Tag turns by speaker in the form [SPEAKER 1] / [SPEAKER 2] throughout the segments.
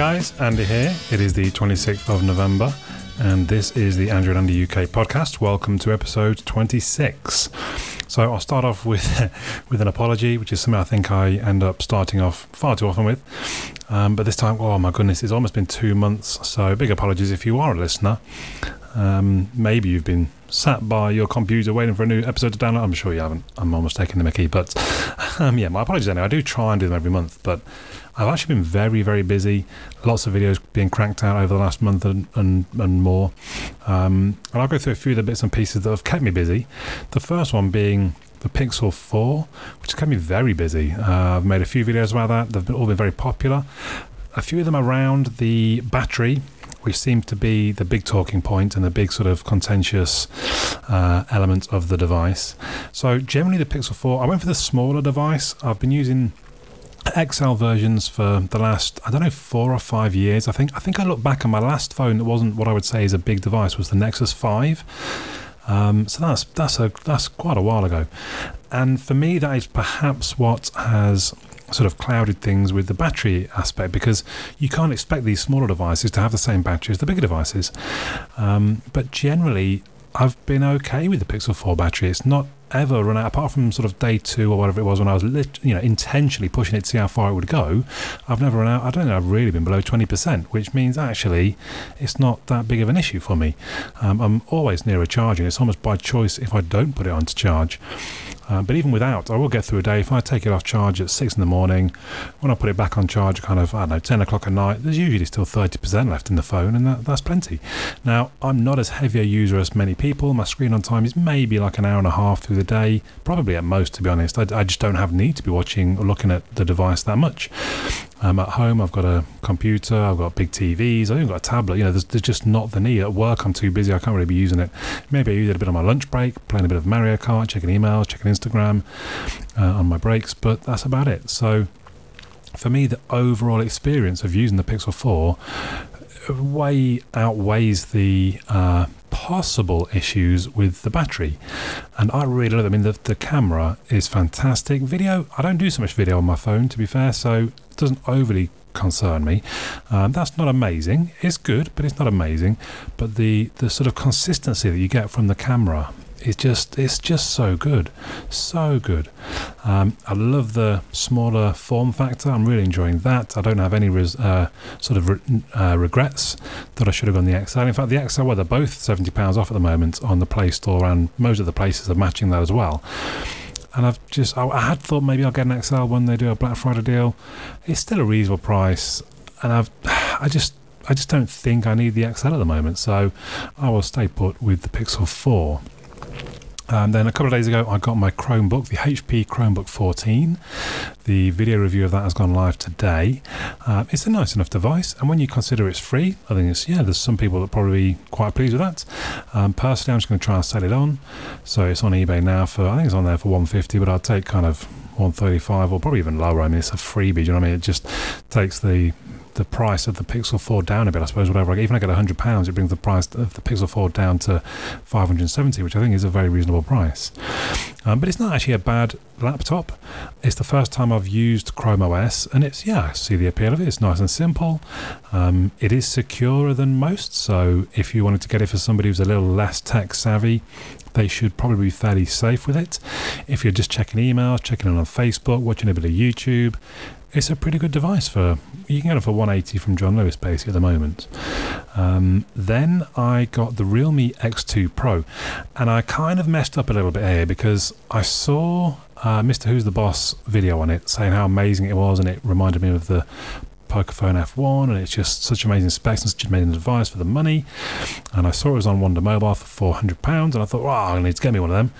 [SPEAKER 1] Guys, Andy here. It is the 26th of November, and this is the Android Andy UK podcast. Welcome to episode 26. So I'll start off with with an apology, which is something I think I end up starting off far too often with. Um, but this time, oh my goodness, it's almost been two months. So big apologies if you are a listener. Um, maybe you've been sat by your computer waiting for a new episode to download. I'm sure you haven't. I'm almost taking the mickey, but um, yeah, my apologies anyway. I do try and do them every month, but I've actually been very, very busy. Lots of videos being cranked out over the last month and, and, and more. Um, and I'll go through a few of the bits and pieces that have kept me busy. The first one being the Pixel 4, which has kept me very busy. Uh, I've made a few videos about that. They've all been very popular. A few of them around the battery, which seemed to be the big talking point and the big sort of contentious uh, element of the device. So generally, the Pixel 4, I went for the smaller device. I've been using XL versions for the last I don't know four or five years. I think I think I look back on my last phone that wasn't what I would say is a big device was the Nexus Five. Um, so that's that's a that's quite a while ago, and for me that is perhaps what has sort of clouded things with the battery aspect because you can't expect these smaller devices to have the same battery as the bigger devices. Um, but generally, I've been okay with the Pixel 4 battery. It's not ever run out, apart from sort of day two or whatever it was when I was, lit, you know, intentionally pushing it to see how far it would go. I've never run out. I don't think I've really been below 20%, which means actually it's not that big of an issue for me. Um, I'm always near a charging. It's almost by choice if I don't put it on to charge. Uh, but even without, I will get through a day. If I take it off charge at six in the morning, when I put it back on charge, kind of, I don't know, 10 o'clock at night, there's usually still 30% left in the phone, and that, that's plenty. Now, I'm not as heavy a user as many people. My screen on time is maybe like an hour and a half through the day, probably at most, to be honest. I, I just don't have need to be watching or looking at the device that much. Um, at home, I've got a computer, I've got big TVs, I've even got a tablet. You know, there's, there's just not the need. At work, I'm too busy, I can't really be using it. Maybe I use it a bit on my lunch break, playing a bit of Mario Kart, checking emails, checking Instagram uh, on my breaks, but that's about it. So, for me, the overall experience of using the Pixel 4 way outweighs the uh, possible issues with the battery. And I really love it. I mean, the, the camera is fantastic. Video, I don't do so much video on my phone, to be fair, so doesn't overly concern me. Um, that's not amazing. It's good, but it's not amazing. But the, the sort of consistency that you get from the camera is just it's just so good, so good. Um, I love the smaller form factor. I'm really enjoying that. I don't have any res, uh, sort of re, uh, regrets that I should have gone the XL. In fact, the XL, well, they're both seventy pounds off at the moment on the Play Store, and most of the places are matching that as well. And I've just I, I had thought maybe I'll get an XL when they do a Black Friday deal. It's still a reasonable price, and I've I just I just don't think I need the XL at the moment, so I will stay put with the Pixel 4. And then a couple of days ago, I got my Chromebook, the HP Chromebook 14. The video review of that has gone live today. Uh, it's a nice enough device, and when you consider it's free, I think it's yeah. There's some people that probably quite pleased with that. Um, personally, I'm just going to try and sell it on. So it's on eBay now for I think it's on there for 150, but I'll take kind of 135 or probably even lower. I mean, it's a freebie. Do you know what I mean? It just takes the the price of the Pixel 4 down a bit, I suppose, whatever. Even if I get £100, it brings the price of the Pixel 4 down to 570 which I think is a very reasonable price. Um, but it's not actually a bad laptop. It's the first time I've used Chrome OS, and it's, yeah, I see the appeal of it. It's nice and simple. Um, it is securer than most, so if you wanted to get it for somebody who's a little less tech savvy, they should probably be fairly safe with it. If you're just checking emails, checking in on Facebook, watching a bit of YouTube, it's a pretty good device for you can get it for 180 from John Lewis basically at the moment. Um, then I got the Realme X2 Pro, and I kind of messed up a little bit here because I saw uh, Mrwhosetheboss video on it saying how amazing it was, and it reminded me of the Pocophone F1, and it's just such amazing specs and such amazing device for the money. And I saw it was on Wondamobile for 400 pounds, and I thought, wow, I need to get me one of them.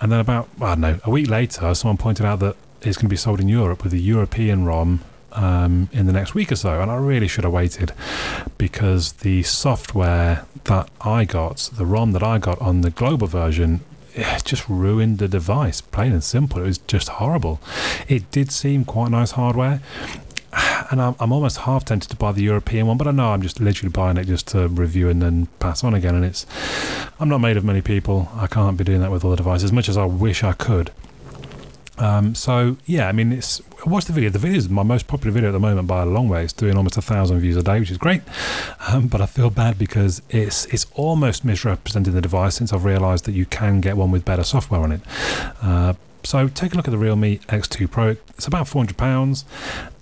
[SPEAKER 1] And then about I don't know a week later, someone pointed out that is going to be sold in Europe with a European ROM um, in the next week or so. And I really should have waited because the software that I got, the ROM that I got on the global version, it just ruined the device, plain and simple. It was just horrible. It did seem quite nice hardware. And I'm, I'm almost half tempted to buy the European one, but I know I'm just literally buying it just to review and then pass on again. And it's, I'm not made of many people. I can't be doing that with all the devices as much as I wish I could. Um, so yeah, I mean, it's watch the video. The video is my most popular video at the moment by a long way. It's doing almost a thousand views a day, which is great. Um, but I feel bad because it's it's almost misrepresenting the device since I've realised that you can get one with better software on it. Uh, so take a look at the Realme X2 Pro. It's about four hundred pounds,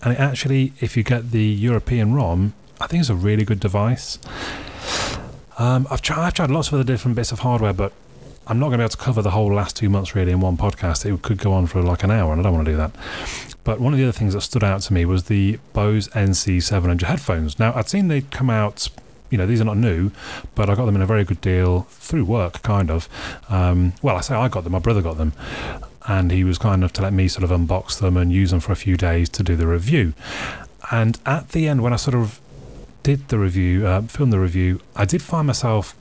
[SPEAKER 1] and it actually, if you get the European ROM, I think it's a really good device. Um, I've tried, I've tried lots of other different bits of hardware, but I'm not going to be able to cover the whole last two months really in one podcast. It could go on for like an hour, and I don't want to do that. But one of the other things that stood out to me was the Bose NC700 headphones. Now, I'd seen they'd come out, you know, these are not new, but I got them in a very good deal through work, kind of. Um, well, I say I got them, my brother got them. And he was kind enough to let me sort of unbox them and use them for a few days to do the review. And at the end, when I sort of did the review, uh, filmed the review, I did find myself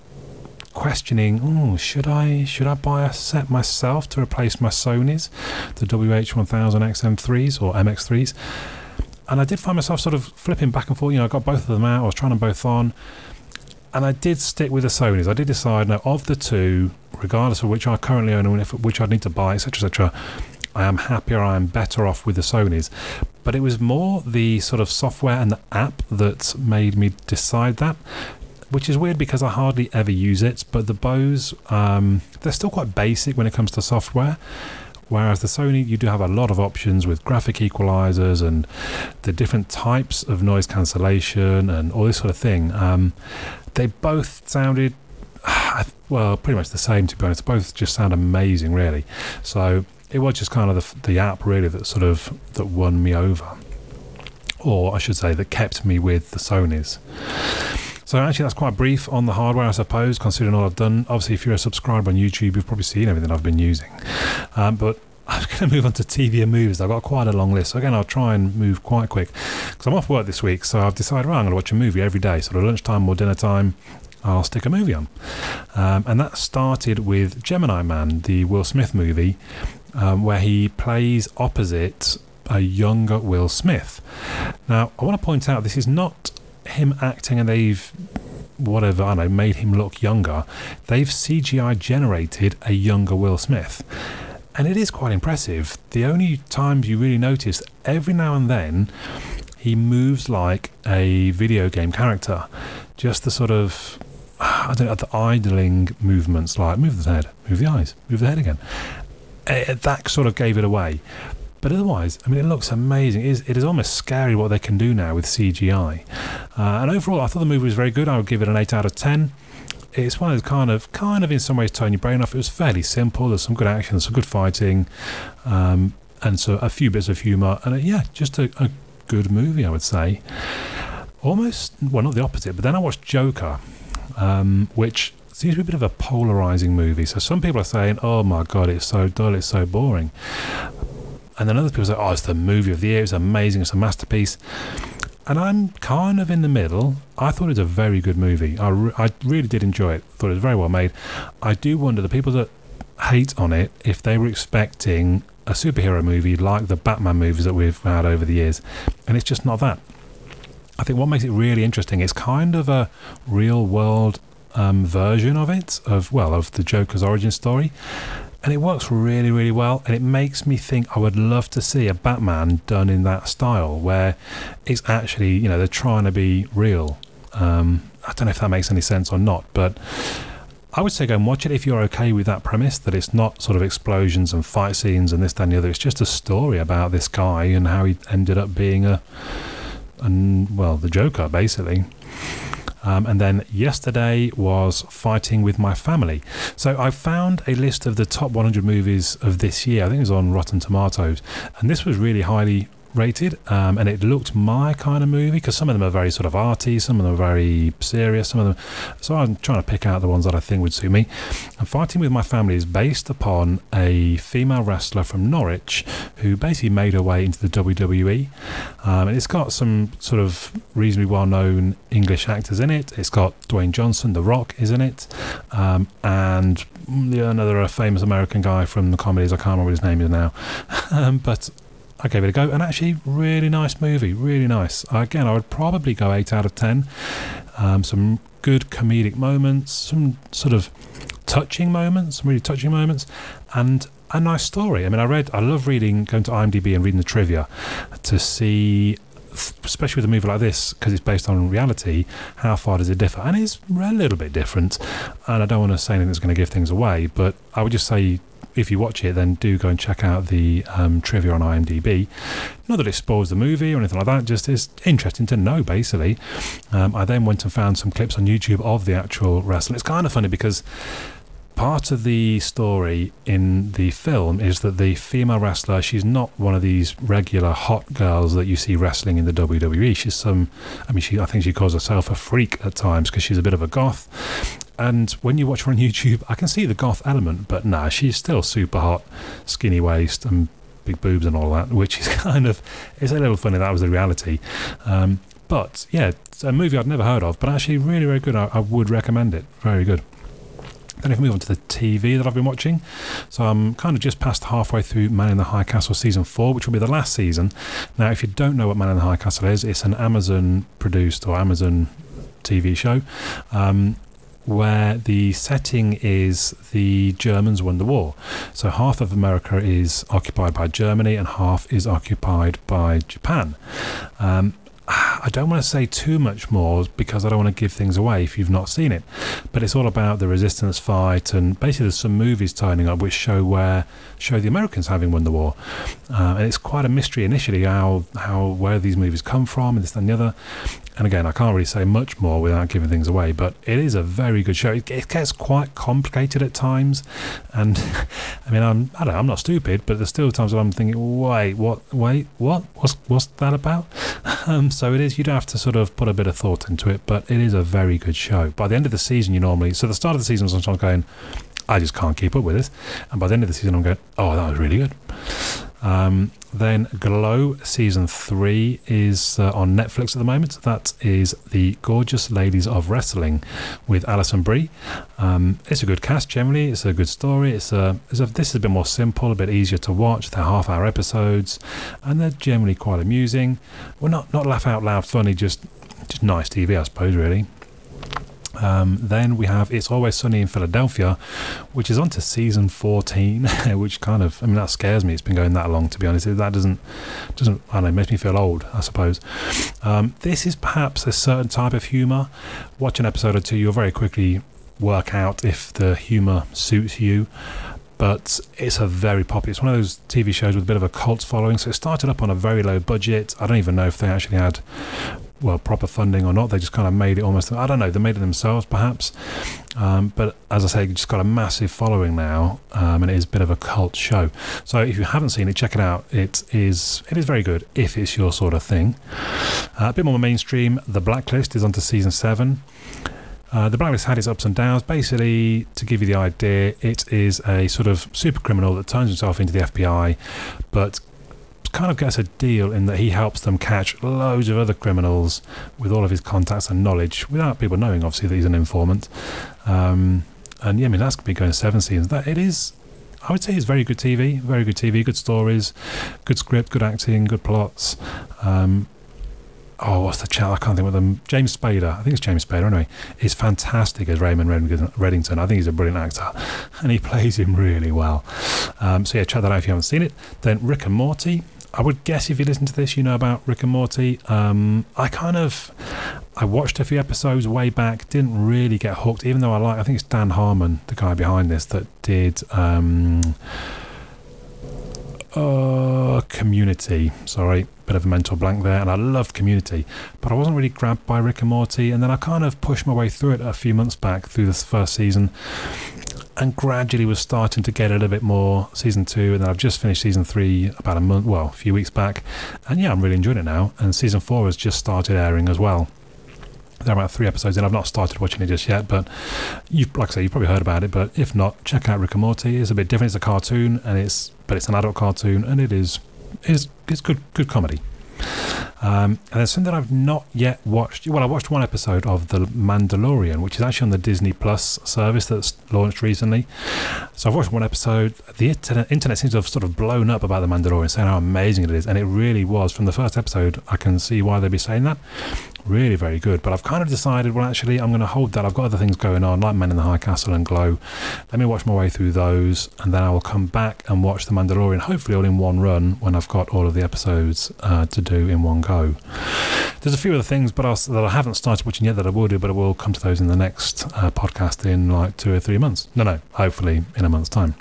[SPEAKER 1] questioning, oh, should I should I buy a set myself to replace my Sony's, the WH1000XM3s or MX3s? And I did find myself sort of flipping back and forth. You know, I got both of them out. I was trying them both on, and I did stick with the Sony's. I did decide now of the two, regardless of which I currently own and which I'd need to buy, etc., etc. I am happier. I am better off with the Sony's. But it was more the sort of software and the app that made me decide that which is weird because I hardly ever use it. But the Bose, um, they're still quite basic when it comes to software. Whereas the Sony, you do have a lot of options with graphic equalizers and the different types of noise cancellation and all this sort of thing. Um, they both sounded, well, pretty much the same to be honest. Both just sound amazing, really. So it was just kind of the, the app really that sort of that won me over, or I should say that kept me with the Sony's. So actually, that's quite brief on the hardware, I suppose, considering all I've done. Obviously, if you're a subscriber on YouTube, you've probably seen everything I've been using. Um, but I'm going to move on to TV and movies. I've got quite a long list. So again, I'll try and move quite quick because I'm off work this week. So I've decided, well, I'm going to watch a movie every day. So at lunchtime or dinner time, I'll stick a movie on. Um, and that started with Gemini Man, the Will Smith movie, um, where he plays opposite a younger Will Smith. Now, I want to point out this is not him acting and they've whatever I know made him look younger. They've CGI generated a younger Will Smith. And it is quite impressive. The only times you really notice every now and then he moves like a video game character. Just the sort of I don't know, the idling movements like move the head, move the eyes, move the head again. Uh, that sort of gave it away. But otherwise, I mean, it looks amazing. It is, it is almost scary what they can do now with CGI. Uh, and overall, I thought the movie was very good. I would give it an 8 out of 10 it's one of those kind of kind of in some ways turn your brain off. It was fairly simple. There's some good action, some good fighting, um, and so a few bits of humour. And uh, yeah, just a, a, good movie, I would say. Almost well, not the opposite. But then I watched Joker, um, which seems to be a bit of a polarizing movie. So some people are saying, "Oh my god, it's so dull, it's so boring," and then other people say, "Oh, it's the movie of the year. It's amazing. It's a masterpiece." And I'm kind of in the middle. I thought it was a very good movie. I, re- I really did enjoy it. Thought it was very well made. I do wonder the people that hate on it if they were expecting a superhero movie like the Batman movies that we've had over the years, and it's just not that. I think what makes it really interesting is kind of a real world um, version of it, of well, of the Joker's origin story and it works really, really well. And it makes me think I would love to see a Batman done in that style, where it's actually, you know, they're trying to be real. Um, I don't know if that makes any sense or not, but I would say go and watch it if you're okay with that premise that it's not sort of explosions and fight scenes and this, that, and the other. It's just a story about this guy and how he ended up being a, and well, the Joker, basically. Um, and then yesterday was Fighting with My Family. So I found a list of the top 100 movies of this year. I think it was on Rotten Tomatoes. And this was really highly rated, um, and it looked my kind of movie because some of them are very sort of arty, some of them are very serious, some of them. So I'm trying to pick out the ones that I think would suit me. And Fighting with My Family is based upon a female wrestler from Norwich who basically made her way into the WWE, um, and it's got some sort of reasonably well-known English actors in it. It's got Dwayne Johnson, The Rock, is in it, um, and another famous American guy from the comedies. I can't remember what his name is now, um, but I gave it a go, and actually, really nice movie, really nice. Again, I would probably go eight out of ten. Um, some good comedic moments, some sort of touching moments, some really touching moments, and a nice story. I mean, I read, I love reading, going to IMDb and reading the trivia to see especially with a movie like this, because it's based on reality, how far does it differ? And it's a little bit different. And I don't want to say anything that's going to give things away, but I would just say if you watch it, then do go and check out the um, trivia on IMDb. Not that it spoils the movie or anything like that, just it's interesting to know, basically. Um, I then went and found some clips on YouTube of the actual wrestling. It's kind of funny because part of the story in the film is that the female wrestler she's not one of these regular hot girls that you see wrestling in the WWE she's some I mean she I think she calls herself a freak at times because she's a bit of a goth and when you watch her on YouTube I can see the goth element but nah she's still super hot skinny waist and big boobs and all that which is kind of it's a little funny that was the reality um, but yeah it's a movie I'd never heard of but actually really very good I, I would recommend it very good then if we move on to the TV that I've been watching, so I'm kind of just past halfway through Man in the High Castle season four, which will be the last season. Now, if you don't know what Man in the High Castle is, it's an Amazon produced or Amazon TV show. Um, where the setting is the Germans won the war. So half of America is occupied by Germany and half is occupied by Japan. Um, I don't want to say too much more because I don't want to give things away if you've not seen it. But it's all about the resistance fight, and basically there's some movies turning up which show where show the Americans having won the war, uh, and it's quite a mystery initially how how where these movies come from and this and the other. And again, I can't really say much more without giving things away, but it is a very good show. It, it gets quite complicated at times, and I mean, I'm I don't know, I'm not stupid, but there's still times when I'm thinking, wait, what, wait, what, what's what's that about? Um, so it is. You would have to sort of put a bit of thought into it, but it is a very good show. By the end of the season, you normally so the start of the season, I'm going, I just can't keep up with it, and by the end of the season, I'm going, oh, that was really good. Um, then Glow season three is uh, on Netflix at the moment. That is the Gorgeous Ladies of Wrestling with Alison Brie. Um, it's a good cast generally. It's a good story. It's a, it's a this is a bit more simple, a bit easier to watch. They're half hour episodes, and they're generally quite amusing. Well, not not laugh out loud funny, just just nice TV, I suppose. Really. Um, then we have It's Always Sunny in Philadelphia, which is on to season 14, which kind of, I mean, that scares me. It's been going that long, to be honest. That doesn't, doesn't I don't know, makes me feel old, I suppose. Um, this is perhaps a certain type of humour. Watch an episode or two, you'll very quickly work out if the humour suits you but it's a very popular. It's one of those TV shows with a bit of a cult following. So it started up on a very low budget. I don't even know if they actually had well proper funding or not. They just kind of made it almost. I don't know. They made it themselves, perhaps. Um, but as I say, just got a massive following now, um, and it is a bit of a cult show. So if you haven't seen it, check it out. It is it is very good if it's your sort of thing. Uh, a bit more mainstream. The Blacklist is on to season seven. Uh, the Blacklist had its ups and downs. Basically, to give you the idea, it is a sort of super criminal that turns himself into the FBI, but kind of gets a deal in that he helps them catch loads of other criminals with all of his contacts and knowledge without people knowing, obviously, that he's an informant. Um, and yeah, I mean, that's going to be going seven seasons. That It is, I would say, it's very good TV, very good TV, good stories, good script, good acting, good plots. Um, oh, what's the chap? I can't think of them. James Spader, I think it's James Spader anyway, is fantastic as Raymond Reddington. I think he's a brilliant actor and he plays him really well. Um, so, yeah, check that out if you haven't seen it. Then Rick and Morty. I would guess if you listen to this, you know about Rick and Morty. Um, I kind of, I watched a few episodes way back, didn't really get hooked, even though I like, I think it's Dan Harmon, the guy behind this, that did um, uh, Community. Sorry, bit of a mental blank there. And I loved Community, but I wasn't really grabbed by Rick and Morty. And then I kind of pushed my way through it a few months back through this first season and gradually was starting to get a little bit more season two and then I've just finished season three about a month well a few weeks back and yeah I'm really enjoying it now and season four has just started airing as well there are about three episodes and I've not started watching it just yet but you like I say you've probably heard about it but if not check out Rick and Morty it's a bit different it's a cartoon and it's but it's an adult cartoon and it is is it's good good comedy Um, and there's something that I've not yet watched. Well, I watched one episode of The Mandalorian, which is actually on the Disney Plus service that's launched recently. So I've watched one episode. The internet, internet seems to have sort of blown up about The Mandalorian, saying how amazing it is. And it really was. From the first episode, I can see why they'd be saying that really very good. But I've kind of decided, well, actually, I'm going to hold that. I've got other things going on, like Men in the High Castle and Glow. Let me watch my way through those, and then I will come back and watch The Mandalorian, hopefully all in one run when I've got all of the episodes uh, to do in one go. There's a few other things, but I'll, that I haven't started watching yet that I will do, but I will come to those in the next uh, podcast in like two or three months. No, no, hopefully in a month's time.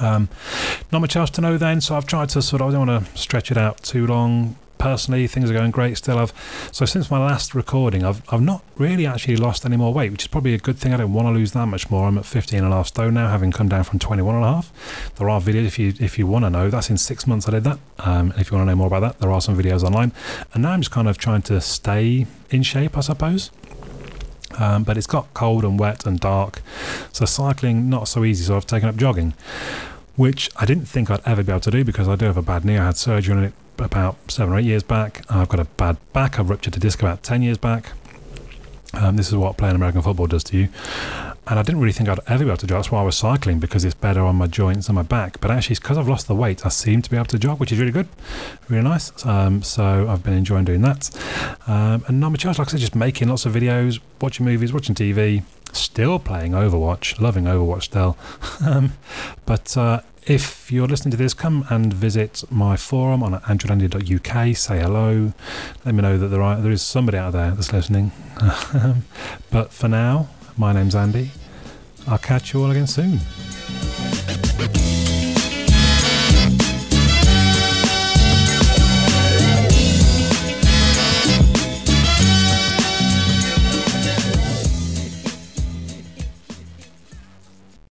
[SPEAKER 1] Um, not much else to know then, so I've tried to sort of, I don't want to stretch it out too long personally, things are going great still. I've so since my last recording, I've I've not really actually lost any more weight, which is probably a good thing. I don't want to lose that much more. I'm at 15 and a half stone now, having come down from 21 and a half. There are videos if you if you want to know. That's in six months I did that. Um, if you want to know more about that, there are some videos online. And now I'm just kind of trying to stay in shape, I suppose. Um, but it's got cold and wet and dark, so cycling not so easy. So I've taken up jogging, which I didn't think I'd ever be able to do because I do have a bad knee. I had surgery on it about seven or eight years back. I've got a bad back. I've ruptured a disc about 10 years back. Um, this is what playing American football does to you. And I didn't really think I'd ever be able to jog. That's why I was cycling because it's better on my joints and my back. But actually, it's because I've lost the weight, I seem to be able to jog, which is really good, really nice. Um, so I've been enjoying doing that. Um, and much else, like I said, just making lots of videos, watching movies, watching TV, still playing Overwatch, loving Overwatch still. Um, but uh, if you're listening to this, come and visit my forum on androidandy.uk. Say hello. Let me know that there are there is somebody out there that's listening. but for now, my name's Andy. I'll catch you all again soon.